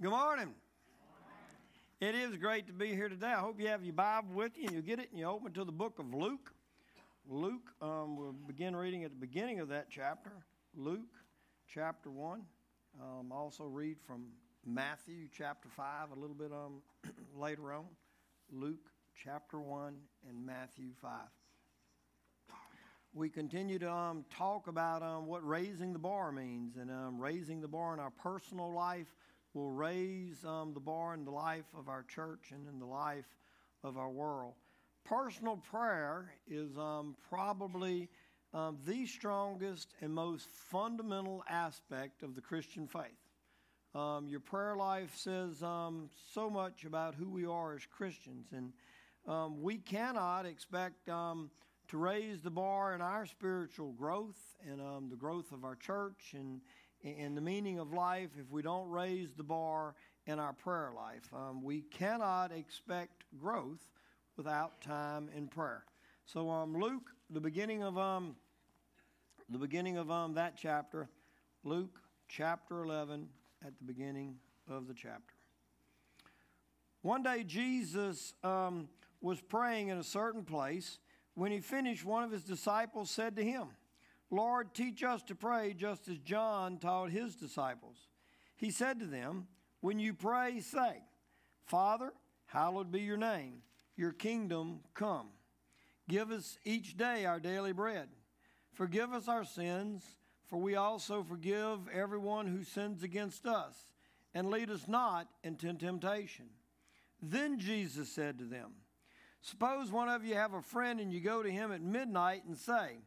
Good morning. It is great to be here today. I hope you have your Bible with you and you get it and you open to the book of Luke. Luke, um, we'll begin reading at the beginning of that chapter. Luke chapter 1. Um, also read from Matthew chapter 5 a little bit um, later on. Luke chapter 1 and Matthew 5. We continue to um, talk about um, what raising the bar means and um, raising the bar in our personal life will raise um, the bar in the life of our church and in the life of our world. Personal prayer is um, probably um, the strongest and most fundamental aspect of the Christian faith. Um, your prayer life says um, so much about who we are as Christians, and um, we cannot expect to raise the bar in our spiritual growth and the growth of our church and in the meaning of life if we don't raise the bar in our prayer life. Um, we cannot expect growth without time in prayer. So, um, Luke, the beginning of um, the beginning of um, that chapter, Luke chapter 11, at the beginning of the chapter. One day, Jesus um, was praying in a certain place. When he finished, one of his disciples said to him, Lord, teach us to pray just as John taught his disciples. He said to them, When you pray, say, Father, hallowed be your name, your kingdom come. Give us each day our daily bread. Forgive us our sins, for we also forgive everyone who sins against us. And lead us not into temptation. Then Jesus said to them, Suppose one of you have a friend and you go to him at midnight and say,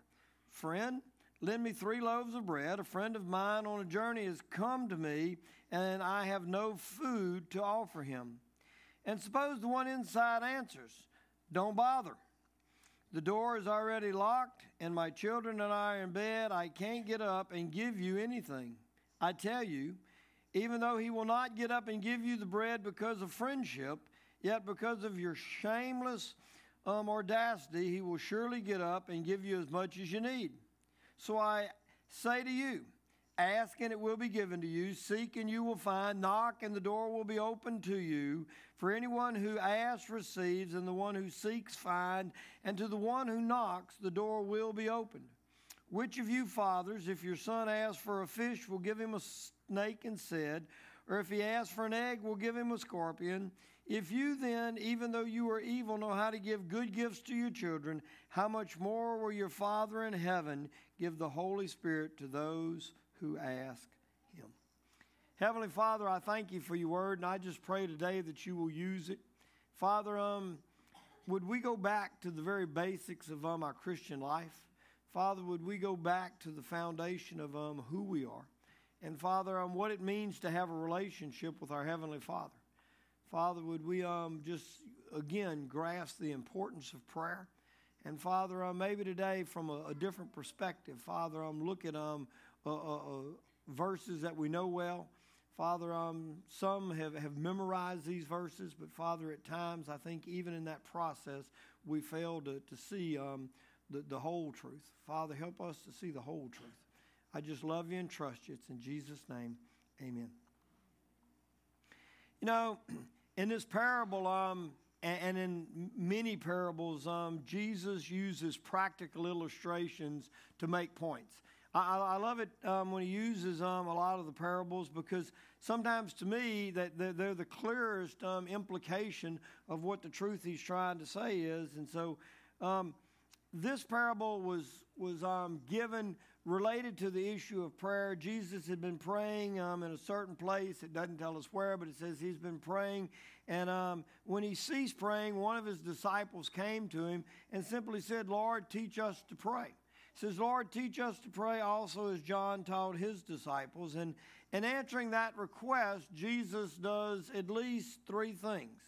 Friend, Lend me three loaves of bread. A friend of mine on a journey has come to me, and I have no food to offer him. And suppose the one inside answers, Don't bother. The door is already locked, and my children and I are in bed. I can't get up and give you anything. I tell you, even though he will not get up and give you the bread because of friendship, yet because of your shameless um, audacity, he will surely get up and give you as much as you need. So I say to you, ask and it will be given to you, seek and you will find, knock and the door will be opened to you. For anyone who asks receives, and the one who seeks finds, and to the one who knocks the door will be opened. Which of you fathers, if your son asks for a fish, will give him a snake instead? Or if he asks for an egg, will give him a scorpion? If you then, even though you are evil, know how to give good gifts to your children, how much more will your Father in heaven give the Holy Spirit to those who ask him? Heavenly Father, I thank you for your word, and I just pray today that you will use it. Father, um, would we go back to the very basics of um, our Christian life? Father, would we go back to the foundation of um, who we are? And Father, um, what it means to have a relationship with our Heavenly Father. Father, would we um, just again grasp the importance of prayer? And Father, uh, maybe today from a, a, different perspective, Father, um, look at um, uh, uh, verses that we know well. Father, um, some have, have memorized these verses, but Father, at times I think even in that process we fail to, to see um, the, the whole truth. Father, help us to see the whole truth. I just love you and trust you. It's in Jesus' name, amen. You know, in this parable, um, and, in many parables, um, Jesus uses practical illustrations to make points. I, I love it um, when he uses um, a lot of the parables because sometimes to me that they're, they're, the clearest um, implication of what the truth he's trying to say is. And so um, this parable was was um, given related to the issue of prayer. Jesus had been praying um, in a certain place. It doesn't tell us where, but it says he's been praying. And um, when he ceased praying, one of his disciples came to him and simply said, Lord, teach us to pray. He says, Lord, teach us to pray also as John taught his disciples. And in answering that request, Jesus does at least three things.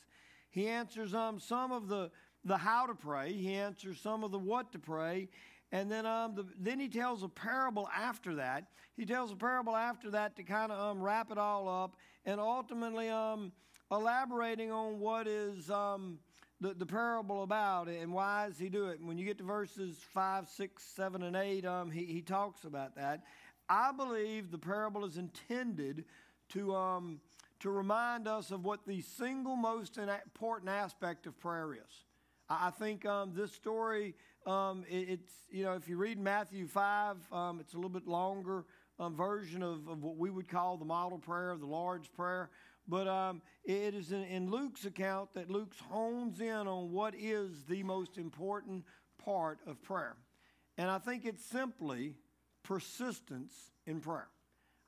He answers um, some of the, the how to pray, he answers some of the what to pray, and then, um, the, then he tells a parable after that. He tells a parable after that to kind of um, wrap it all up and ultimately um, elaborating on what is um, the, the parable about and why does he do it. And when you get to verses 5, 6, 7, and 8, um, he, he talks about that. I believe the parable is intended to, um, to remind us of what the single most important aspect of prayer is. I think um, this story, um, it, it's, you know, if you read Matthew 5, um, it's a little bit longer um, version of, of, what we would call the model prayer, the Lord's Prayer. But um, it is in, in Luke's account that Luke hones in on what is the most important part of prayer. And I think it's simply persistence in prayer.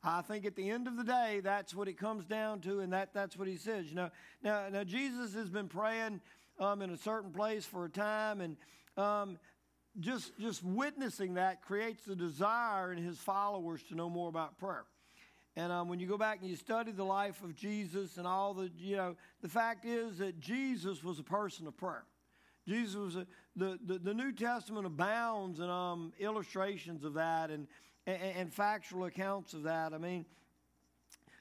I think at the end of the day, that's what it comes down to, and that, that's what he says. You know, now, now Jesus has been praying um, in a certain place for a time, and um, just just witnessing that creates a desire in his followers to know more about prayer. And um, when you go back and you study the life of Jesus and all the, you know, the fact is that Jesus was a person of prayer. Jesus was a, the, the, the New Testament abounds in um, illustrations of that and, and, and factual accounts of that. I mean,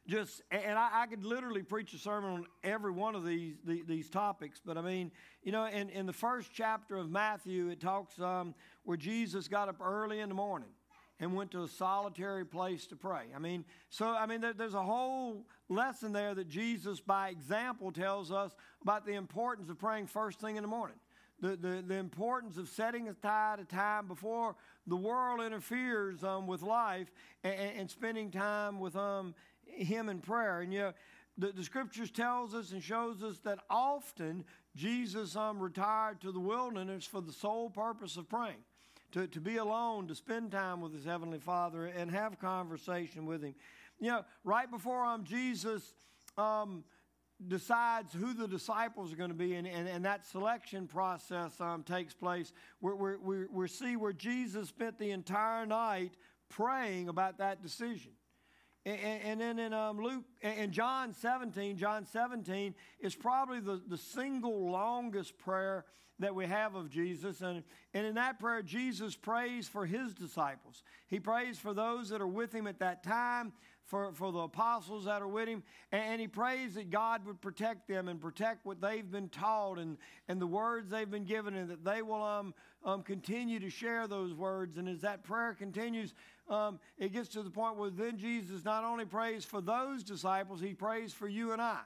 just and I, I, could literally preach a sermon on every one of these the, these topics but i mean you know in, in the first chapter of matthew it talks um, where jesus got up early in the morning and went to a solitary place to pray. I mean so i mean there, there's a whole lesson there that jesus by example tells us about the importance of praying first thing in the morning. The, the, the importance of setting aside a time before the world interferes um, with life and, and, spending time with um, him in prayer. And yet, the, the scriptures tells us and shows us that often Jesus um, retired to the wilderness for the sole purpose of praying. To, to be alone, to spend time with his heavenly Father and have conversation with him. You know, right before um, Jesus um, decides who the disciples are going to be, and, and, and that selection process um, takes place, we we we see where Jesus spent the entire night praying about that decision. And, and then in um, Luke, in John 17, John 17 is probably the, the single longest prayer that we have of Jesus. And, and in that prayer, Jesus prays for his disciples. He prays for those that are with him at that time, for, for the apostles that are with him. And, and he prays that God would protect them and protect what they've been taught and, and the words they've been given, and that they will um, um, continue to share those words. And as that prayer continues, um, it gets to the point where then Jesus not only prays for those disciples, he prays for you and I.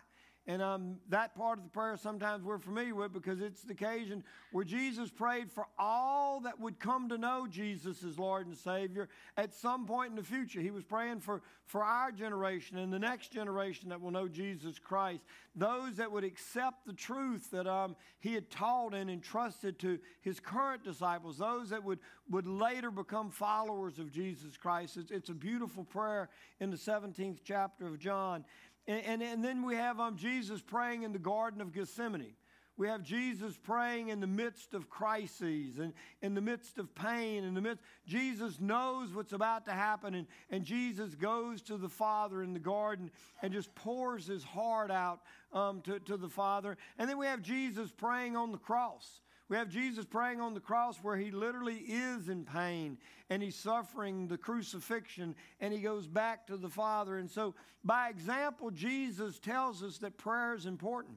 And um, that part of the prayer sometimes we're familiar with because it's the occasion where Jesus prayed for all that would come to know Jesus as Lord and Savior at some point in the future. He was praying for, for our generation and the next generation that will know Jesus Christ, those that would accept the truth that um, He had taught and entrusted to His current disciples, those that would, would later become followers of Jesus Christ. It's, it's a beautiful prayer in the 17th chapter of John. And, and, and then we have um, Jesus praying in the Garden of Gethsemane. We have Jesus praying in the midst of crises and in the midst of pain. In the midst, Jesus knows what's about to happen, and, and Jesus goes to the Father in the garden and just pours his heart out um, to, to the Father. And then we have Jesus praying on the cross. We have Jesus praying on the cross where he literally is in pain and he's suffering the crucifixion and he goes back to the Father. And so, by example, Jesus tells us that prayer is important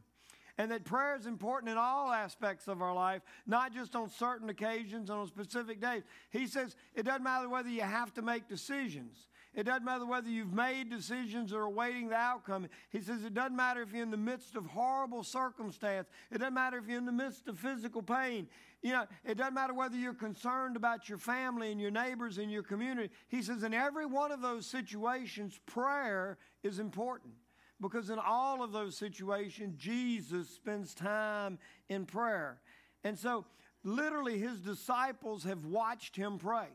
and that prayer is important in all aspects of our life, not just on certain occasions on specific days. He says it doesn't matter whether you have to make decisions. It doesn't matter whether you've made decisions or awaiting the outcome. He says it doesn't matter if you're in the midst of horrible circumstance. It doesn't matter if you're in the midst of physical pain. You know, it doesn't matter whether you're concerned about your family and your neighbors and your community. He says in every one of those situations, prayer is important. Because in all of those situations, Jesus spends time in prayer. And so, literally, his disciples have watched him pray.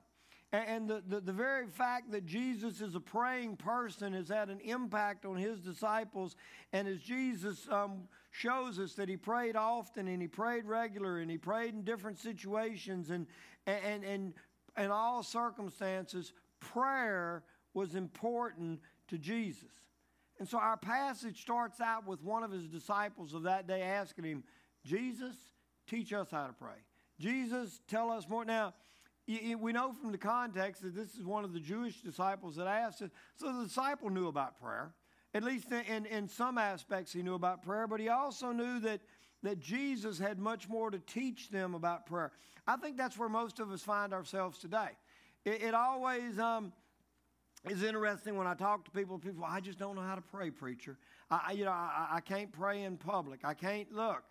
And the, the, the, very fact that Jesus is a praying person has had an impact on his disciples. And as Jesus um, shows us that he prayed often and he prayed regular and he prayed in different situations and, and, and in all circumstances, prayer was important to Jesus. And so our passage starts out with one of his disciples of that day asking him, Jesus, teach us how to pray. Jesus, tell us more. Now, we know from the context that this is one of the Jewish disciples that asked it. So the disciple knew about prayer. At least in, in some aspects, he knew about prayer, but he also knew that, that Jesus had much more to teach them about prayer. I think that's where most of us find ourselves today. It, it always, um, it's interesting when I talk to people. People, I just don't know how to pray, preacher. I, you know, I, I can't pray in public. I can't look.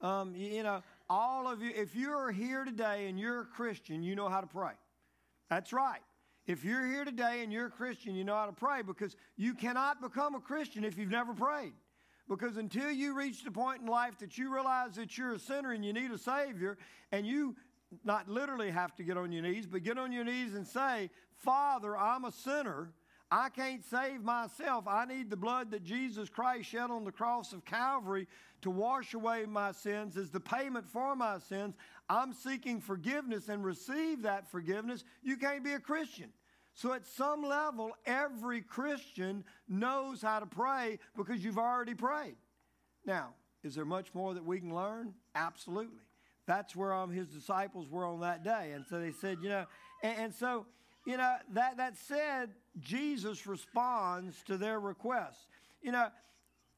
Um, you, you know, all of you. If you're here today and you're a Christian, you know how to pray. That's right. If you're here today and you're a Christian, you know how to pray because you cannot become a Christian if you've never prayed. Because until you reach the point in life that you realize that you're a sinner and you need a Savior, and you not literally have to get on your knees, but get on your knees and say, Father, I'm a sinner. I can't save myself. I need the blood that Jesus Christ shed on the cross of Calvary to wash away my sins as the payment for my sins. I'm seeking forgiveness and receive that forgiveness. You can't be a Christian. So, at some level, every Christian knows how to pray because you've already prayed. Now, is there much more that we can learn? Absolutely. That's where um, his disciples were on that day. And so they said, you know, and, and so, you know, that, that said, Jesus responds to their requests. You know,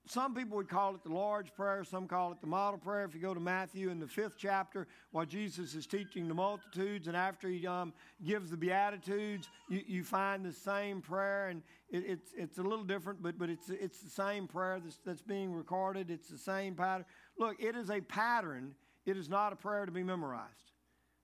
some people would call it the Lord's Prayer, some call it the model prayer. If you go to Matthew in the fifth chapter, while Jesus is teaching the multitudes, and after he um, gives the Beatitudes, you, you, find the same prayer, and it, it's, it's a little different, but, but it's, it's the same prayer that's, that's being recorded. It's the same pattern. Look, it is a pattern, it is not a prayer to be memorized.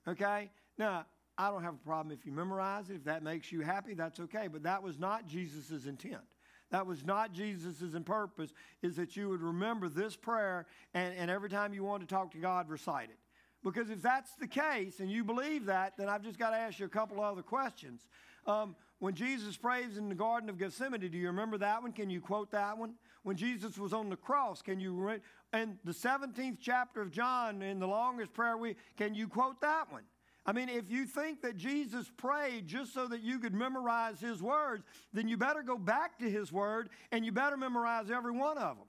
Okay? Now, I don't have a problem if you memorize it. If that makes you happy, that's okay. But that was not Jesus' intent. That was not Jesus' purpose, is that you would remember this prayer and, and every time you want to talk to God, recite it. Because if that's the case and you believe that, then I've just got to ask you a couple other questions. Um, when Jesus prays in the Garden of Gethsemane, do you remember that one? Can you quote that one? When Jesus was on the cross, can you? And the 17th chapter of John, in the longest prayer we, can you quote that one? I mean, if you think that Jesus prayed just so that you could memorize his words, then you better go back to his word and you better memorize every one of them.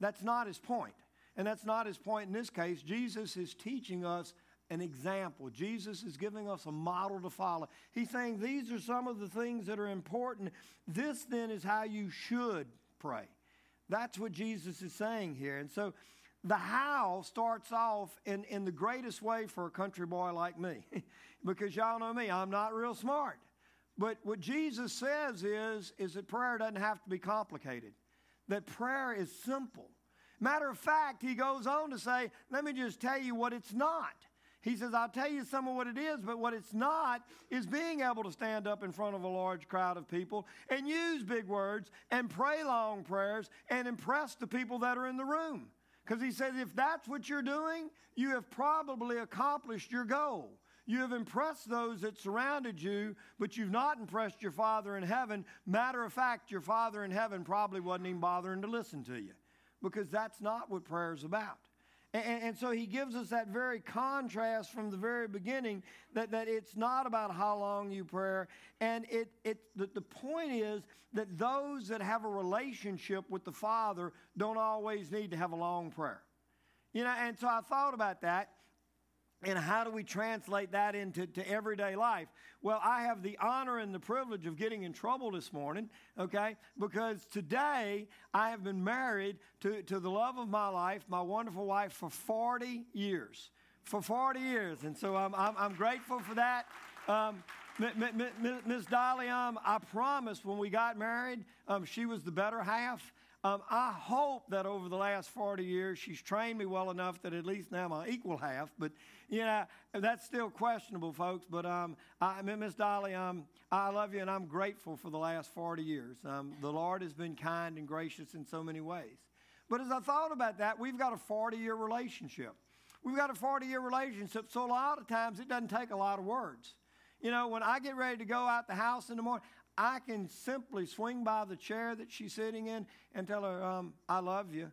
That's not his point. And that's not his point in this case. Jesus is teaching us an example. Jesus is giving us a model to follow. He's saying these are some of the things that are important. This then is how you should pray. That's what Jesus is saying here. And so the how starts off in, in the greatest way for a country boy like me. because y'all know me, I'm not real smart. But what Jesus says is, is that prayer doesn't have to be complicated, that prayer is simple. Matter of fact, he goes on to say, let me just tell you what it's not. He says, I'll tell you some of what it is, but what it's not is being able to stand up in front of a large crowd of people and use big words and pray long prayers and impress the people that are in the room. Because he says, if that's what you're doing, you have probably accomplished your goal. You have impressed those that surrounded you, but you've not impressed your Father in heaven. Matter of fact, your Father in heaven probably wasn't even bothering to listen to you because that's not what prayer is about. And, and, so he gives us that very contrast from the very beginning that, that it's not about how long you pray. And it, it, the, the point is that those that have a relationship with the Father don't always need to have a long prayer. You know, and so I thought about that. And how do we translate that into to everyday life? Well, I have the honor and the privilege of getting in trouble this morning, okay? Because today I have been married to, to the love of my life, my wonderful wife, for 40 years. For 40 years. And so I'm, I'm, I'm grateful for that. Um, Miss Dolly, um, I promised when we got married, um, she was the better half. Um, I hope that over the last 40 years, she's trained me well enough that at least now I'm an equal half. But, you know, that's still questionable, folks. But, um, I, Miss Dolly, um, I love you and I'm grateful for the last 40 years. Um, the Lord has been kind and gracious in so many ways. But as I thought about that, we've got a 40 year relationship. We've got a 40 year relationship, so a lot of times it doesn't take a lot of words. You know, when I get ready to go out the house in the morning, I can simply swing by the chair that she's sitting in and tell her, um, I love you,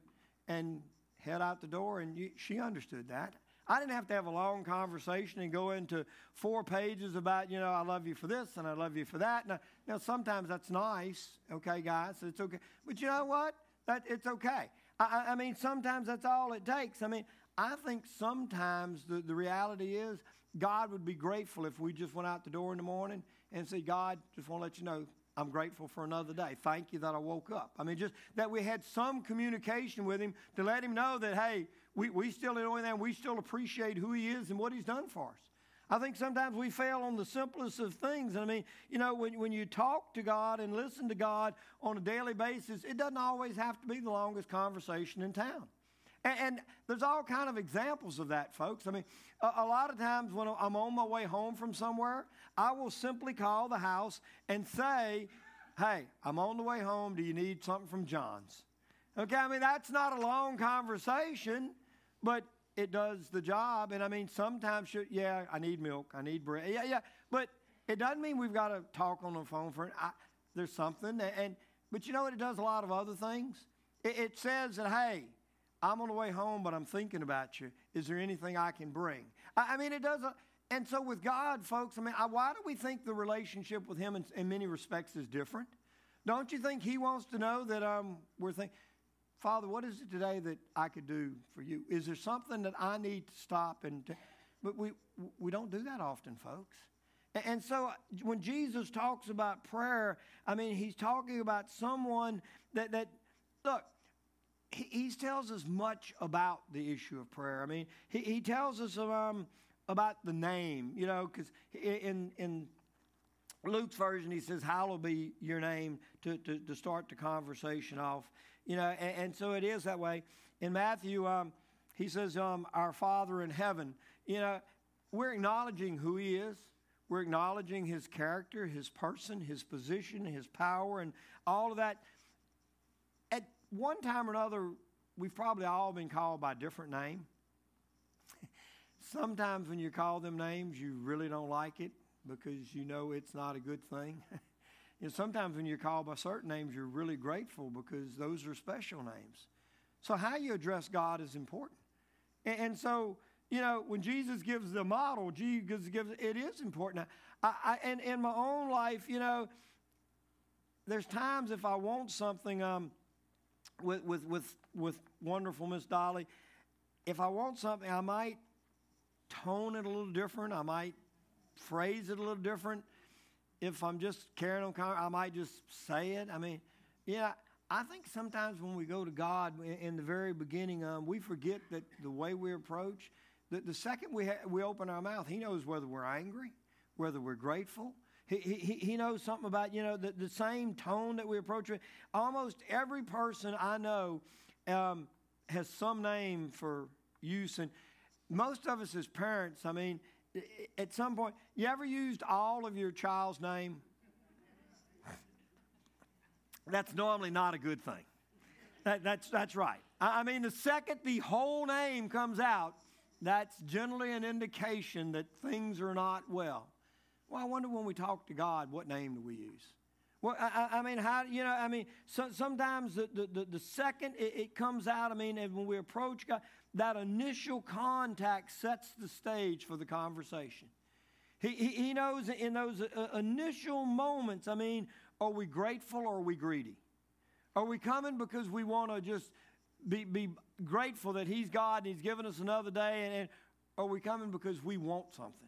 and head out the door. And you, she understood that. I didn't have to have a long conversation and go into four pages about, you know, I love you for this and I love you for that. Now, now sometimes that's nice, okay, guys, it's okay. But you know what? That, it's okay. I, I mean, sometimes that's all it takes. I mean, I think sometimes the, the reality is God would be grateful if we just went out the door in the morning and say, God, just want to let you know, I'm grateful for another day. Thank you that I woke up. I mean, just that we had some communication with him to let him know that, hey, we, we still know him, we still appreciate who he is and what he's done for us. I think sometimes we fail on the simplest of things. I mean, you know, when, when you talk to God and listen to God on a daily basis, it doesn't always have to be the longest conversation in town. And, and there's all kind of examples of that, folks. I mean, a, a lot of times when I'm on my way home from somewhere, I will simply call the house and say, hey, I'm on the way home. Do you need something from John's? Okay, I mean, that's not a long conversation, but it does the job. And I mean, sometimes, yeah, I need milk, I need bread. Yeah, yeah. But it doesn't mean we've got to talk on the phone for, I, there's something. And, but you know what? It does a lot of other things. It says that, hey, I'm on the way home, but I'm thinking about you. Is there anything I can bring? I, I mean, it doesn't. And so with God, folks, I mean, I, why do we think the relationship with Him in, in, many respects is different? Don't you think He wants to know that um, we're thinking, Father, what is it today that I could do for you? Is there something that I need to stop and? To, but we we don't do that often, folks. And, and so when Jesus talks about prayer, I mean, He's talking about someone that that look he, he tells us much about the issue of prayer. I mean, he, he tells us um, about the name, you know, because in, in Luke's version, he says, Hallowed be your name to, to, to start the conversation off. You know, and, and so it is that way. In Matthew, um, he says, um, Our Father in heaven. You know, we're acknowledging who he is. We're acknowledging his character, his person, his position, his power, and all of that one time or another, we've probably all been called by a different name. Sometimes when you call them names, you really don't like it because you know it's not a good thing. and sometimes when you're called by certain names, you're really grateful because those are special names. So how you address God is important. And, and so, you know, when Jesus gives the model, Jesus gives it is important. I, I, and in my own life, you know, there's times if I want something, um, with, with, with, with wonderful Miss Dolly, if I want something, I might tone it a little different. I might phrase it a little different. If I'm just carrying on, I might just say it. I mean, yeah, I think sometimes when we go to God in the very beginning, um, we forget that the way we approach, that the second we, ha- we open our mouth, He knows whether we're angry, whether we're grateful, he, he, he knows something about, you know, the, the same tone that we approach it. Almost every person I know um, has some name for use. And most of us as parents, I mean, at some point, you ever used all of your child's name? That's normally not a good thing. That, that's, that's right. I, I mean, the second the whole name comes out, that's generally an indication that things are not well. Well, I wonder when we talk to God, what name do we use? Well, I, I mean, how, you know, I mean, so, sometimes the, the, the second it, it, comes out, I mean, when we approach God, that initial contact sets the stage for the conversation. He, he, he knows in those uh, initial moments, I mean, are we grateful or are we greedy? Are we coming because we want to just be, be grateful that He's God and He's given us another day? And, and are we coming because we want something?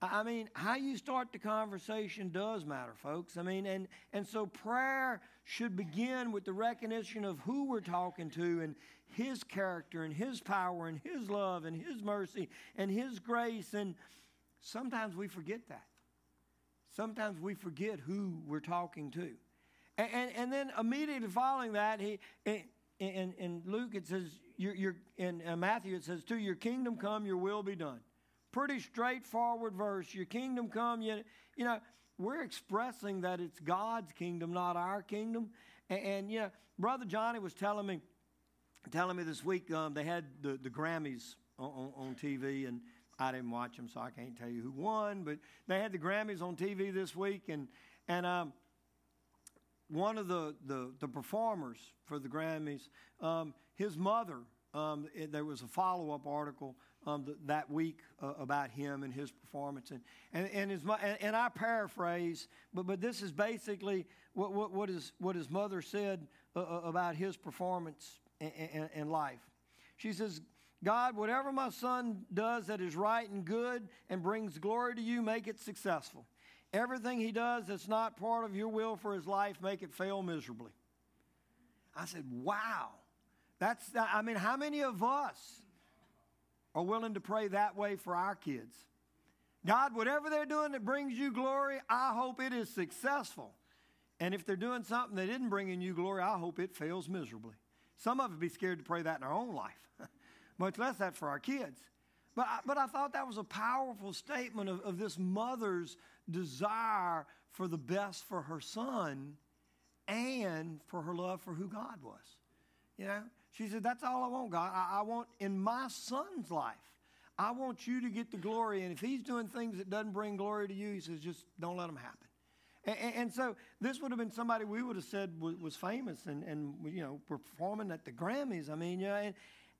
I mean, how you start the conversation does matter, folks. I mean, and, and so prayer should begin with the recognition of who we're talking to and His character and His power and His love and His mercy and His grace. And sometimes we forget that. Sometimes we forget who we're talking to. And, and, and then immediately following that, he, in, in, Luke it says, you're, you're, in uh, Matthew it says, to your kingdom come, your will be done pretty straightforward verse. Your kingdom come, you, you know, we're expressing that it's God's kingdom, not our kingdom. And, and you know, Brother Johnny was telling me, telling me this week um, they had the, the Grammys on, on, on TV, and I didn't watch them, so I can't tell you who won. But they had the Grammys on TV this week, and and um, one of the, the, the performers for the Grammys, um, his mother. Um, it, there was a follow up article um, th- that week uh, about him and his performance. And, and, and, his, and, and I paraphrase, but, but this is basically what, what, what, his, what his mother said uh, uh about his performance in, in life. She says, God, whatever my son does that is right and good and brings glory to you, make it successful. Everything he does that's not part of your will for his life, make it fail miserably. I said, wow. That's, I mean, how many of us are willing to pray that way for our kids. God, whatever they're doing that brings you glory, I hope it is successful. And if they're doing something that isn't bringing you glory, I hope it fails miserably. Some of us be scared to pray that in our own life, much less that for our kids. But I, but I thought that was a powerful statement of, of this mother's desire for the best for her son and for her love for who God was. You know, she said, That's all I want, God. I, I want in my son's life. I want you to get the glory. And if he's doing things that doesn't bring glory to you, he says, just don't let them happen. And, and, so this would have been somebody we would have said was, was, famous and, and, you know, performing at the Grammys. I mean, know, and,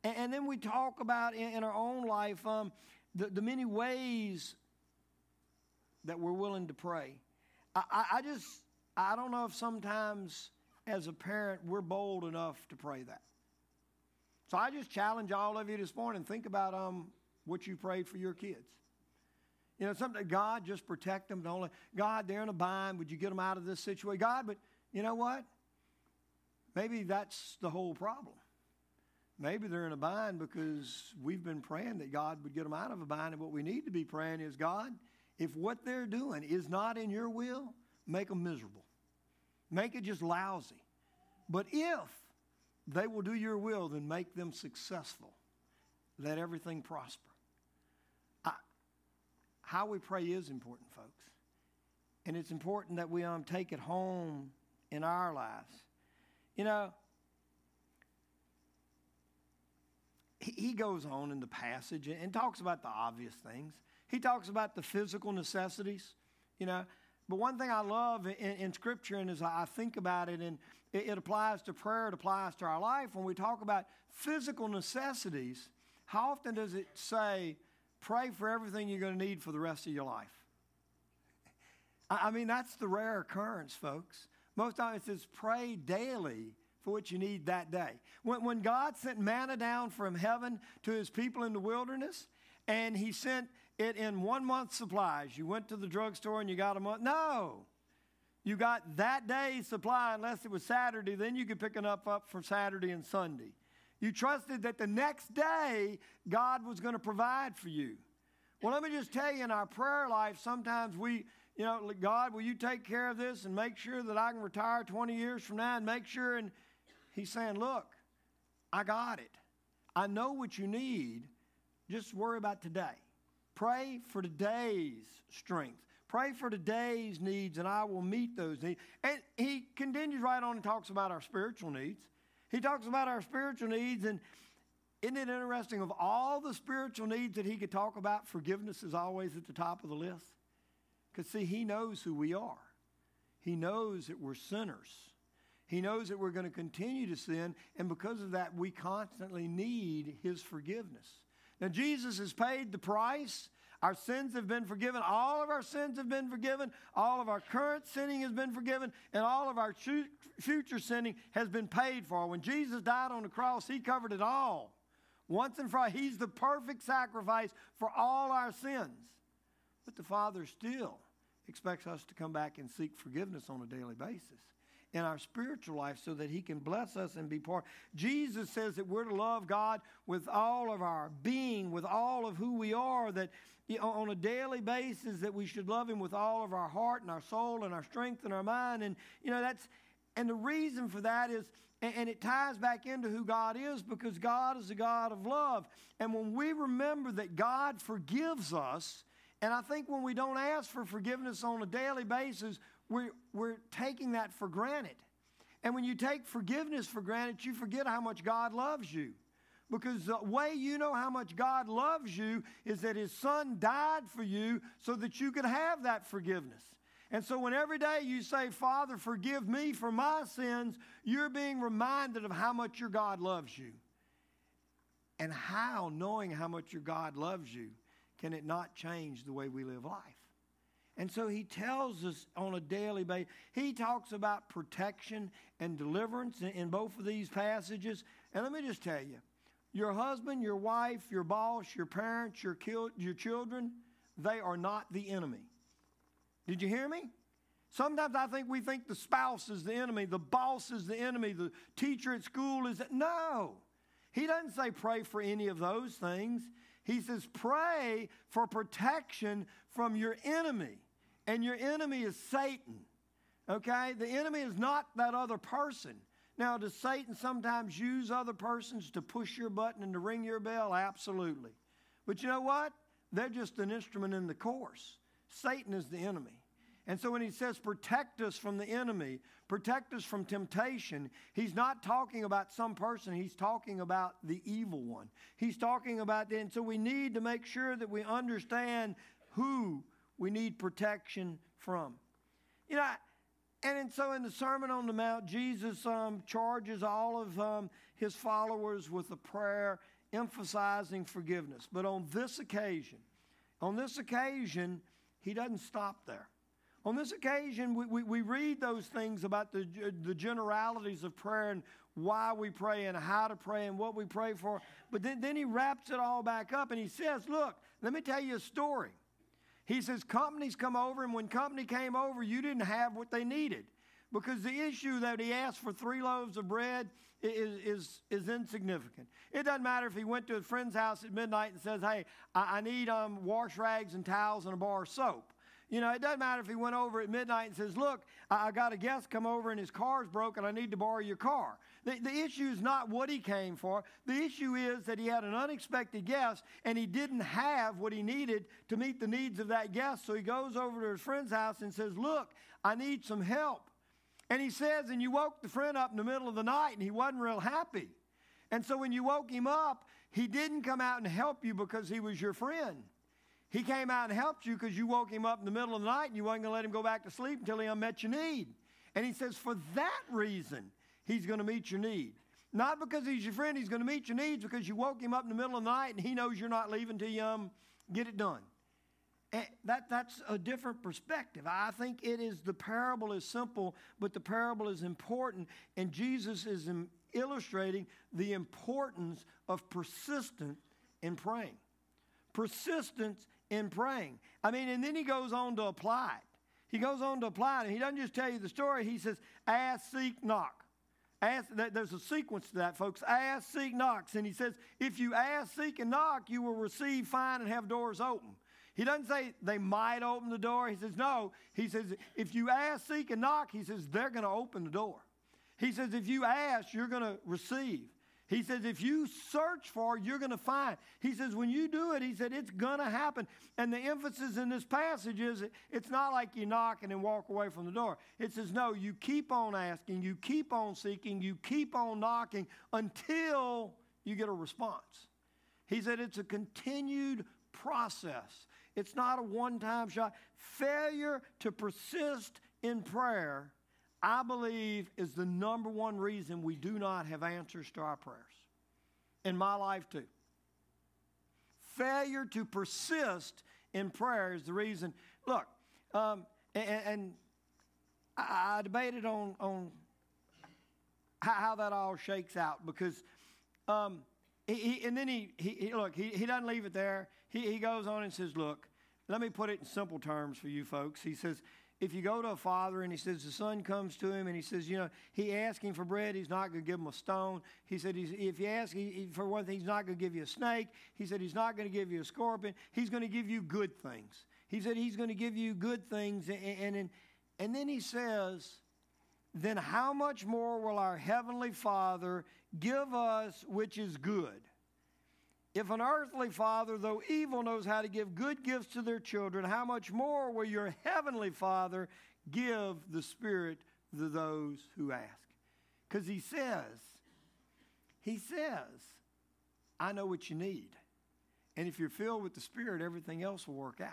and then we talk about in, in our own life um, the, the, many ways that we're willing to pray. I, I, I just, I don't know if sometimes as a parent we're bold enough to pray that. So I just challenge all of you this morning think about um, what you prayed for your kids. You know, something God just protect them. Don't let, God, they're in a bind. Would you get them out of this situation? God, but you know what? Maybe that's the whole problem. Maybe they're in a bind because we've been praying that God would get them out of a bind. And what we need to be praying is, God, if what they're doing is not in your will, make them miserable. Make it just lousy. But if they will do your will, then make them successful. Let everything prosper. I, how we pray is important, folks. And it's important that we um, take it home in our lives. You know, he, he goes on in the passage and, and talks about the obvious things. He talks about the physical necessities, you know. But one thing I love in, in Scripture, and as I think about it, and it, it applies to prayer, it applies to our life, when we talk about physical necessities, how often does it say, pray for everything you're going to need for the rest of your life? I mean, that's the rare occurrence, folks. Most times it says, pray daily for what you need that day. When, when God sent manna down from heaven to his people in the wilderness, and he sent it in one month supplies. You went to the drugstore and you got a month. No. You got that day's supply unless it was Saturday, then you could pick up, up for Saturday and Sunday. You trusted that the next day God was going to provide for you. Well, let me just tell you in our prayer life, sometimes we, you know, God, will you take care of this and make sure that I can retire 20 years from now and make sure? And He's saying, look, I got it. I know what you need. Just worry about today. Pray for today's strength. Pray for today's needs, and I will meet those needs. And he continues right on and talks about our spiritual needs. He talks about our spiritual needs, and isn't it interesting? Of all the spiritual needs that he could talk about, forgiveness is always at the top of the list. Because, see, he knows who we are, he knows that we're sinners. He knows that we're going to continue to sin, and because of that, we constantly need his forgiveness. Now, Jesus has paid the price. Our sins have been forgiven. All of our sins have been forgiven. All of our current sinning has been forgiven. And all of our future sinning has been paid for. When Jesus died on the cross, He covered it all. Once and for all, He's the perfect sacrifice for all our sins. But the Father still expects us to come back and seek forgiveness on a daily basis in our spiritual life so that he can bless us and be part. Jesus says that we're to love God with all of our being, with all of who we are, that on a daily basis that we should love him with all of our heart and our soul and our strength and our mind. And, you know, that's, and the reason for that is, and, it ties back into who God is because God is a God of love. And when we remember that God forgives us, and I think when we don't ask for forgiveness on a daily basis, we're, we're taking that for granted. And when you take forgiveness for granted, you forget how much God loves you. Because the way you know how much God loves you is that His Son died for you so that you could have that forgiveness. And so, when every day you say, Father, forgive me for my sins, you're being reminded of how much your God loves you. And how, knowing how much your God loves you, can it not change the way we live life? And so he tells us on a daily basis. He talks about protection and deliverance in, both of these passages. And let me just tell you your husband, your wife, your boss, your parents, your, your children, they are not the enemy. Did you hear me? Sometimes I think we think the spouse is the enemy, the boss is the enemy, the teacher at school is the, no. He doesn't say pray for any of those things. He says, pray for protection from your enemy. And your enemy is Satan. Okay? The enemy is not that other person. Now, does Satan sometimes use other persons to push your button and to ring your bell? Absolutely. But you know what? They're just an instrument in the course. Satan is the enemy. And so when he says protect us from the enemy, protect us from temptation, he's not talking about some person, he's talking about the evil one. He's talking about, and so we need to make sure that we understand who we need protection from. You know, and so in the Sermon on the Mount, Jesus um, charges all of um, his followers with a prayer emphasizing forgiveness. But on this occasion, on this occasion, he doesn't stop there. On this occasion, we, we, we, read those things about the, the generalities of prayer and why we pray and how to pray and what we pray for. But then, then he wraps it all back up and he says, Look, let me tell you a story. He says, Companies come over, and when company came over, you didn't have what they needed. Because the issue that he asked for three loaves of bread is, is, is insignificant. It doesn't matter if he went to a friend's house at midnight and says, Hey, I, I need um, wash rags and towels and a bar of soap. You know, it doesn't matter if he went over at midnight and says, Look, I, got a guest come over and his car's broken. I need to borrow your car. The, the issue is not what he came for. The issue is that he had an unexpected guest and he didn't have what he needed to meet the needs of that guest. So he goes over to his friend's house and says, Look, I need some help. And he says, And you woke the friend up in the middle of the night and he wasn't real happy. And so when you woke him up, he didn't come out and help you because he was your friend. He came out and helped you because you woke him up in the middle of the night and you weren't going to let him go back to sleep until he met your need. And he says, for that reason, he's going to meet your need. Not because he's your friend, he's going to meet your needs because you woke him up in the middle of the night and he knows you're not leaving till you um, get it done. And that, that's a different perspective. I think it is the parable is simple, but the parable is important. And Jesus is illustrating the importance of persistence in praying. Persistence in praying. I mean, and then he goes on to apply it. He goes on to apply it, and he doesn't just tell you the story. He says, ask, seek, knock. Ask, there's a sequence to that, folks. Ask, seek, knocks. And he says, if you ask, seek, and knock, you will receive, find, and have doors open. He doesn't say they might open the door. He says, no. He says, if you ask, seek, and knock, he says, they're going to open the door. He says, if you ask, you're going to receive. He says, if you search for it, you're going to find. He says, when you do it, he said, it's going to happen. And the emphasis in this passage is it's not like you knock and then walk away from the door. It says, no, you keep on asking, you keep on seeking, you keep on knocking until you get a response. He said, it's a continued process. It's not a one time shot. Failure to persist in prayer I believe is the number one reason we do not have answers to our prayers. In my life, too. Failure to persist in prayer is the reason. Look, um, and, and I, debated on, on how, that all shakes out because, um, he, and then he, he, he look, he, he doesn't leave it there. He, he goes on and says, Look, let me put it in simple terms for you folks. He says, if you go to a father and he says the son comes to him and he says, you know, he him for bread, he's not going to give him a stone. He said, if you ask he, for one thing, he's not going to give you a snake. He said, he's not going to give you a scorpion. He's going to give you good things. He said, he's going to give you good things. And, and, and, and then he says, then how much more will our heavenly Father give us which is good? If an earthly father, though evil, knows how to give good gifts to their children, how much more will your heavenly Father give the Spirit to those who ask? Because he says, he says, I know what you need. And if you're filled with the Spirit, everything else will work out.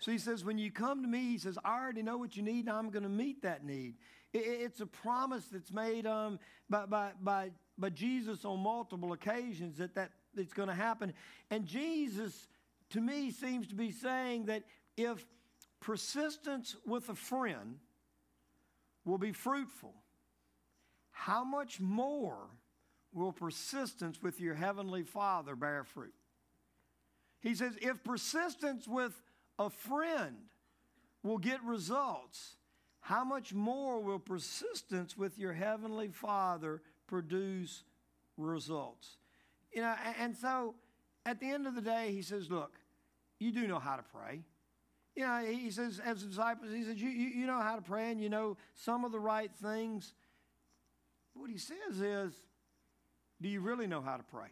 So he says, when you come to me, he says, I already know what you need, and I'm going to meet that need. it's a promise that's made um, by, by, by, by Jesus on multiple occasions that that that's going to happen. And Jesus, to me, seems to be saying that if persistence with a friend will be fruitful, how much more will persistence with your heavenly Father bear fruit? He says, if persistence with a friend will get results, how much more will persistence with your heavenly Father produce results? You know, and so at the end of the day, he says, Look, you do know how to pray. You know, he says, as disciples, he says, you, you, you know how to pray and you know some of the right things. What he says is, do you really know how to pray?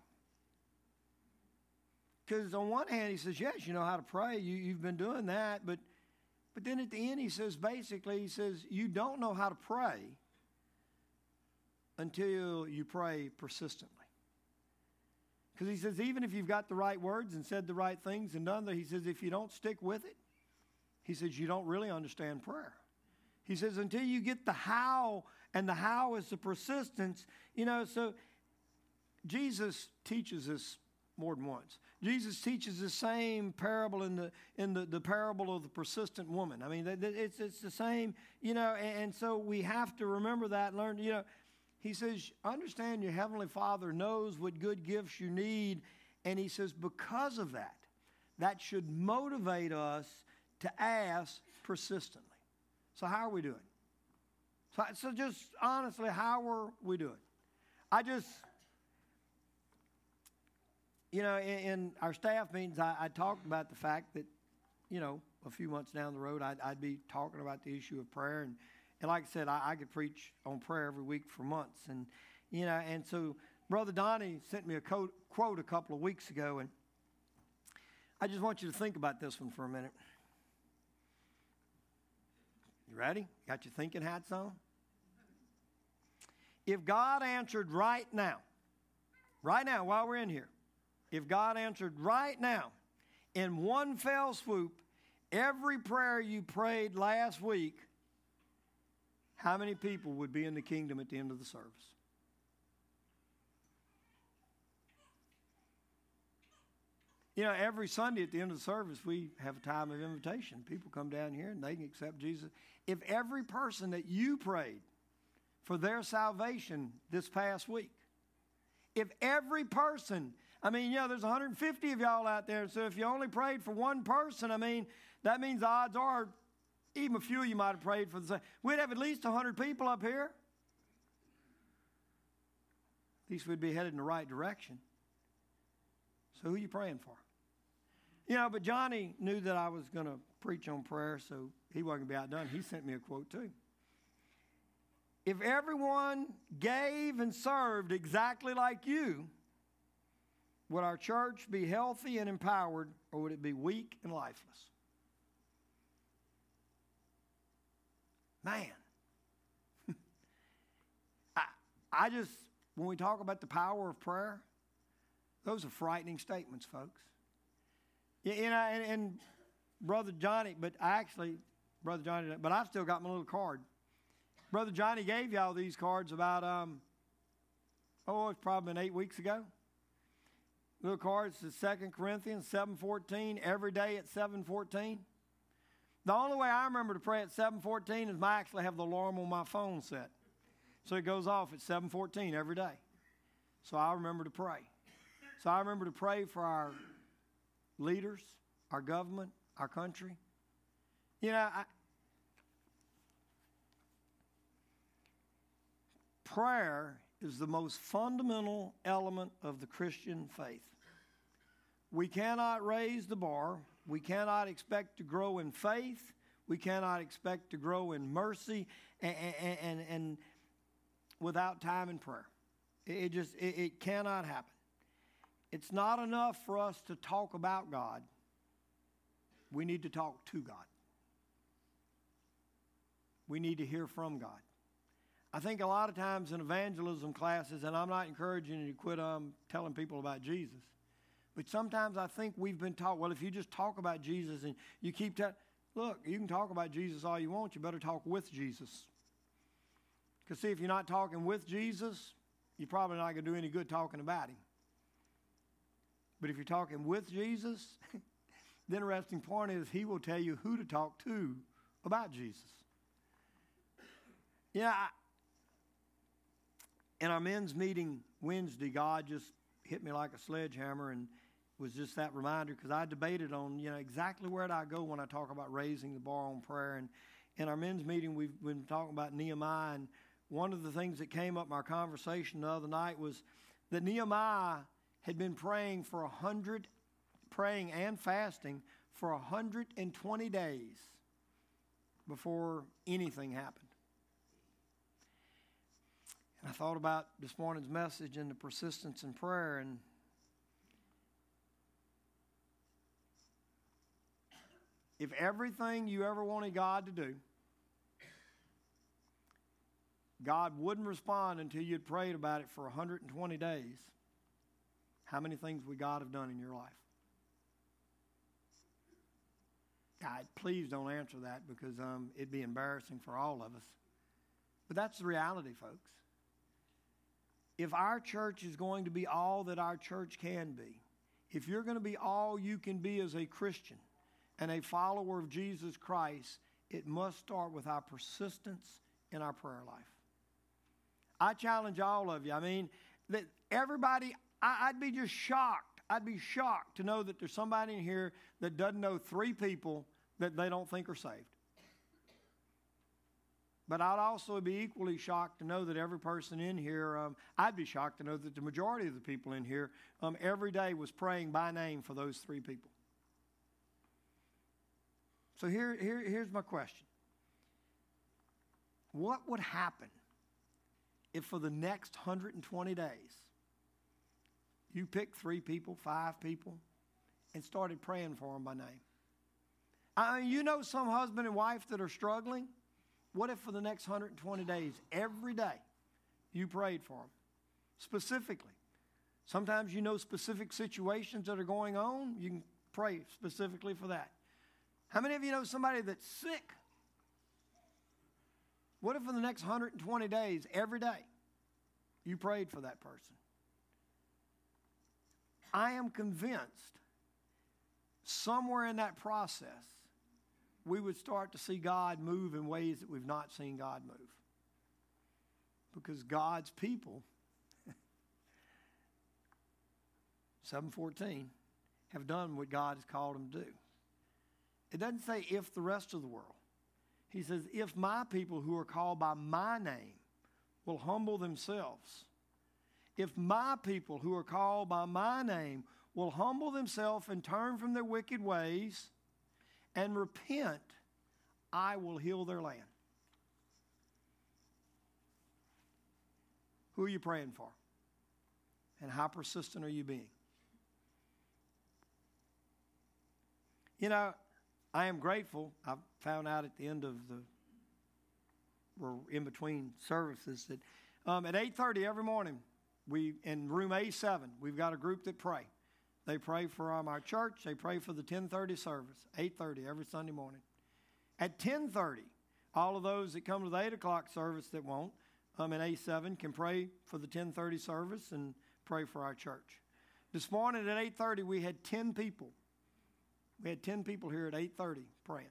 Because on one hand, he says, yes, you know how to pray. You, you've been doing that. But, but then at the end, he says, basically, he says, you don't know how to pray until you pray persistently. Because he says, even if you've got the right words and said the right things and done that, he says, if you don't stick with it, he says, you don't really understand prayer. He says, until you get the how, and the how is the persistence, you know, so Jesus teaches us more than once. Jesus teaches the same parable in the in the, the parable of the persistent woman. I mean, it's it's the same, you know, and, and so we have to remember that learn, you know, he says, understand your heavenly Father knows what good gifts you need. And he says, because of that, that should motivate us to ask persistently. So, how are we doing? So, so just honestly, how are we doing? I just, you know, in, in our staff meetings, I, I, talked about the fact that, you know, a few months down the road, I'd, I'd be talking about the issue of prayer and and like I said, I, I could preach on prayer every week for months. And, you know, and so Brother Donnie sent me a quote, quote a couple of weeks ago, and I just want you to think about this one for a minute. You ready? Got your thinking hats on? If God answered right now, right now while we're in here, if God answered right now in one fell swoop every prayer you prayed last week, how many people would be in the kingdom at the end of the service? You know, every Sunday at the end of the service, we have a time of invitation. People come down here and they can accept Jesus. If every person that you prayed for their salvation this past week, if every person, I mean, you know, there's 150 of y'all out there, so if you only prayed for one person, I mean, that means the odds are even a few of you might have prayed for the same. We'd have at least 100 people up here. At least we'd be headed in the right direction. So who are you praying for? You know, but Johnny knew that I was going to preach on prayer, so he wasn't going to be outdone. He sent me a quote too. If everyone gave and served exactly like you, would our church be healthy and empowered, or would it be weak and lifeless? Man. I, I just, when we talk about the power of prayer, those are frightening statements, folks. You, you know, and, and Brother Johnny, but I actually, Brother Johnny, but I've still got my little card. Brother Johnny gave y'all these cards about, um, oh, it's probably been eight weeks ago. Little cards to Second Chronicles 7.14, every day at 7.14. The only way I remember to pray at 7:14 is I actually have the alarm on my phone set. So it goes off at 7:14 every day. So I remember to pray. So I remember to pray for our leaders, our government, our country. You know, I, prayer is the most fundamental element of the Christian faith. We cannot raise the bar we cannot expect to grow in faith. We cannot expect to grow in mercy and, and, and, without time and prayer. It just it, it cannot happen. It's not enough for us to talk about God. We need to talk to God. We need to hear from God. I think a lot of times in evangelism classes, and I'm not encouraging you to quit um, telling people about Jesus, but sometimes I think we've been taught, well, if you just talk about Jesus and you keep telling, look, you can talk about Jesus all you want, you better talk with Jesus. Because, see, if you're not talking with Jesus, you're probably not going to do any good talking about him. But if you're talking with Jesus, the interesting point is he will tell you who to talk to about Jesus. Yeah, I, in our men's meeting Wednesday, God just hit me like a sledgehammer and was just that reminder because I debated on you know exactly where do I go when I talk about raising the bar on prayer and in our men's meeting we've been talking about Nehemiah and one of the things that came up in our conversation the other night was that Nehemiah had been praying for a hundred, praying and fasting for 120 days before anything happened. And I thought about this morning's message and the persistence in prayer and if everything you ever wanted God to do, God wouldn't respond until you'd prayed about it for 120 days, how many things would God have done in your life? God, please don't answer that because um, it'd be embarrassing for all of us. But that's the reality, folks. If our church is going to be all that our church can be, if you're going to be all you can be as a Christian and a follower of Jesus Christ, it must start with our persistence in our prayer life. I challenge all of you. I mean, that everybody, I, would be just shocked. I'd be shocked to know that there's somebody in here that doesn't know three people that they don't think are saved. But I'd also be equally shocked to know that every person in here, um, I'd be shocked to know that the majority of the people in here um, every day was praying by name for those three people. So here, here, here's my question What would happen if for the next 120 days you picked three people, five people, and started praying for them by name? I mean, you know some husband and wife that are struggling? What if for the next 120 days, every day, you prayed for them? Specifically. Sometimes you know specific situations that are going on. You can pray specifically for that. How many of you know somebody that's sick? What if for the next 120 days, every day, you prayed for that person? I am convinced somewhere in that process, we would start to see God move in ways that we've not seen God move. Because God's people, 714, have done what God has called them to do. It doesn't say if the rest of the world. He says, if my people who are called by my name will humble themselves, if my people who are called by my name will humble themselves and turn from their wicked ways and repent, I will heal their land. Who are you praying for? And how persistent are you being? You know, I am grateful. I found out at the end of the, or in between services that um, at 8:30 every morning, we in room A7, we've got a group that pray. They pray for um, our church. They pray for the 10:30 service, 8:30 every Sunday morning. At 10:30, all of those that come to the 8 o'clock service that won't, um, in A7 can pray for the 10:30 service and pray for our church. This morning at 8:30, we had 10 people we had 10 people here at 8:30 praying.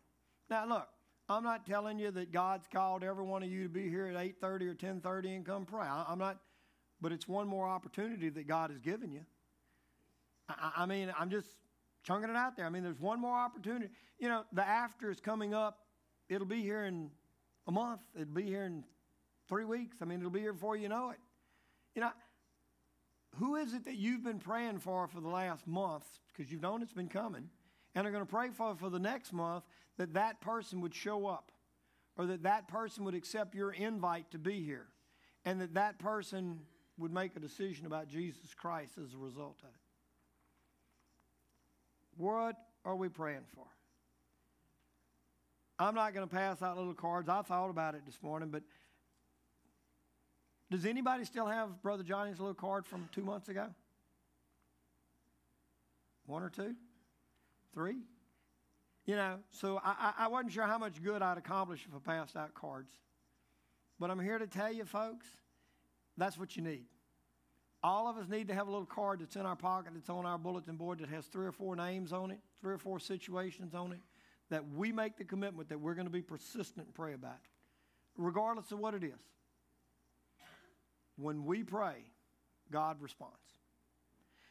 Now look, I'm not telling you that God's called every one of you to be here at 8:30 or 10:30 and come pray. I, am not, but it's one more opportunity that God has given you. I, I mean, I'm just chunking it out there. I mean, there's one more opportunity. You know, the after is coming up. It'll be here in a month. It'll be here in three weeks. I mean, it'll be here before you know it. You know, who is it that you've been praying for for the last month? Because you've known it's been coming and are going to pray for for the next month that that person would show up or that that person would accept your invite to be here and that that person would make a decision about Jesus Christ as a result of it. What are we praying for? I'm not going to pass out little cards. I thought about it this morning, but does anybody still have Brother Johnny's little card from two months ago? One or two? Three? You know, so I, I wasn't sure how much good I'd accomplish if I passed out cards. But I'm here to tell you, folks, that's what you need. All of us need to have a little card that's in our pocket, that's on our bulletin board, that has three or four names on it, three or four situations on it, that we make the commitment that we're going to be persistent and pray about, regardless of what it is. When we pray, God responds.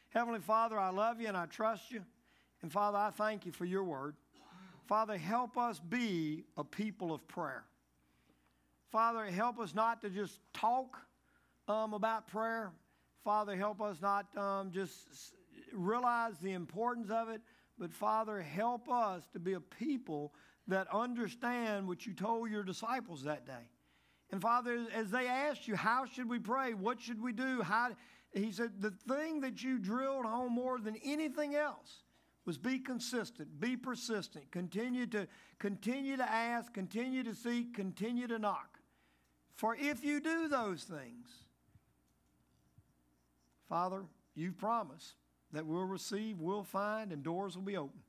Heavenly Father, I love you and I trust you. And Father, I thank you for your word. Father, help us be a people of prayer. Father, help us not to just talk um, about prayer. Father, help us not um, just realize the importance of it, but Father, help us to be a people that understand what you told your disciples that day. And Father, as they asked you, how should we pray? What should we do? How, he said, the thing that you drilled home more than anything else was be consistent, be persistent, continue to continue to ask, continue to seek, continue to knock. For if you do those things, Father, you've promised that we'll receive, we'll find, and doors will be open.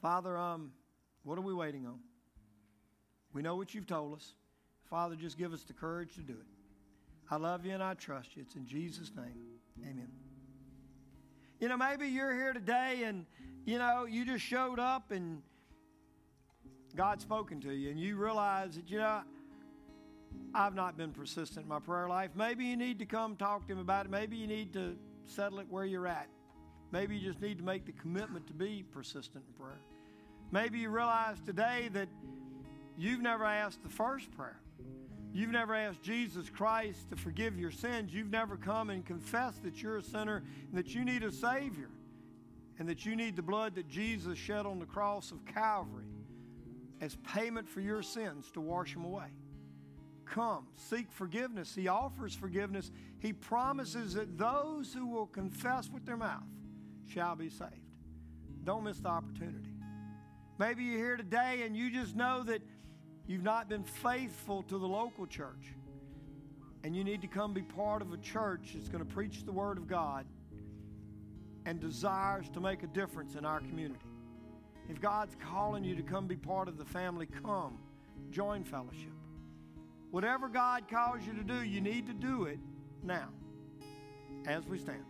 Father, um, what are we waiting on? We know what you've told us. Father, just give us the courage to do it. I love you and I trust you. It's in Jesus' name. Amen. You know, maybe you're here today and, you know, you just showed up and God's spoken to you and you realize that, you know, I've not been persistent in my prayer life. Maybe you need to come talk to him about it. Maybe you need to settle it where you're at. Maybe you just need to make the commitment to be persistent in prayer. Maybe you realize today that you've never asked the first prayer. You've never asked Jesus Christ to forgive your sins. You've never come and confessed that you're a sinner and that you need a Savior and that you need the blood that Jesus shed on the cross of Calvary as payment for your sins to wash them away. Come, seek forgiveness. He offers forgiveness. He promises that those who will confess with their mouth shall be saved. Don't miss the opportunity. Maybe you're here today and you just know that You've not been faithful to the local church. And you need to come be part of a church that's going to preach the Word of God and desires to make a difference in our community. If God's calling you to come be part of the family, come. Join fellowship. Whatever God calls you to do, you need to do it now as we stand.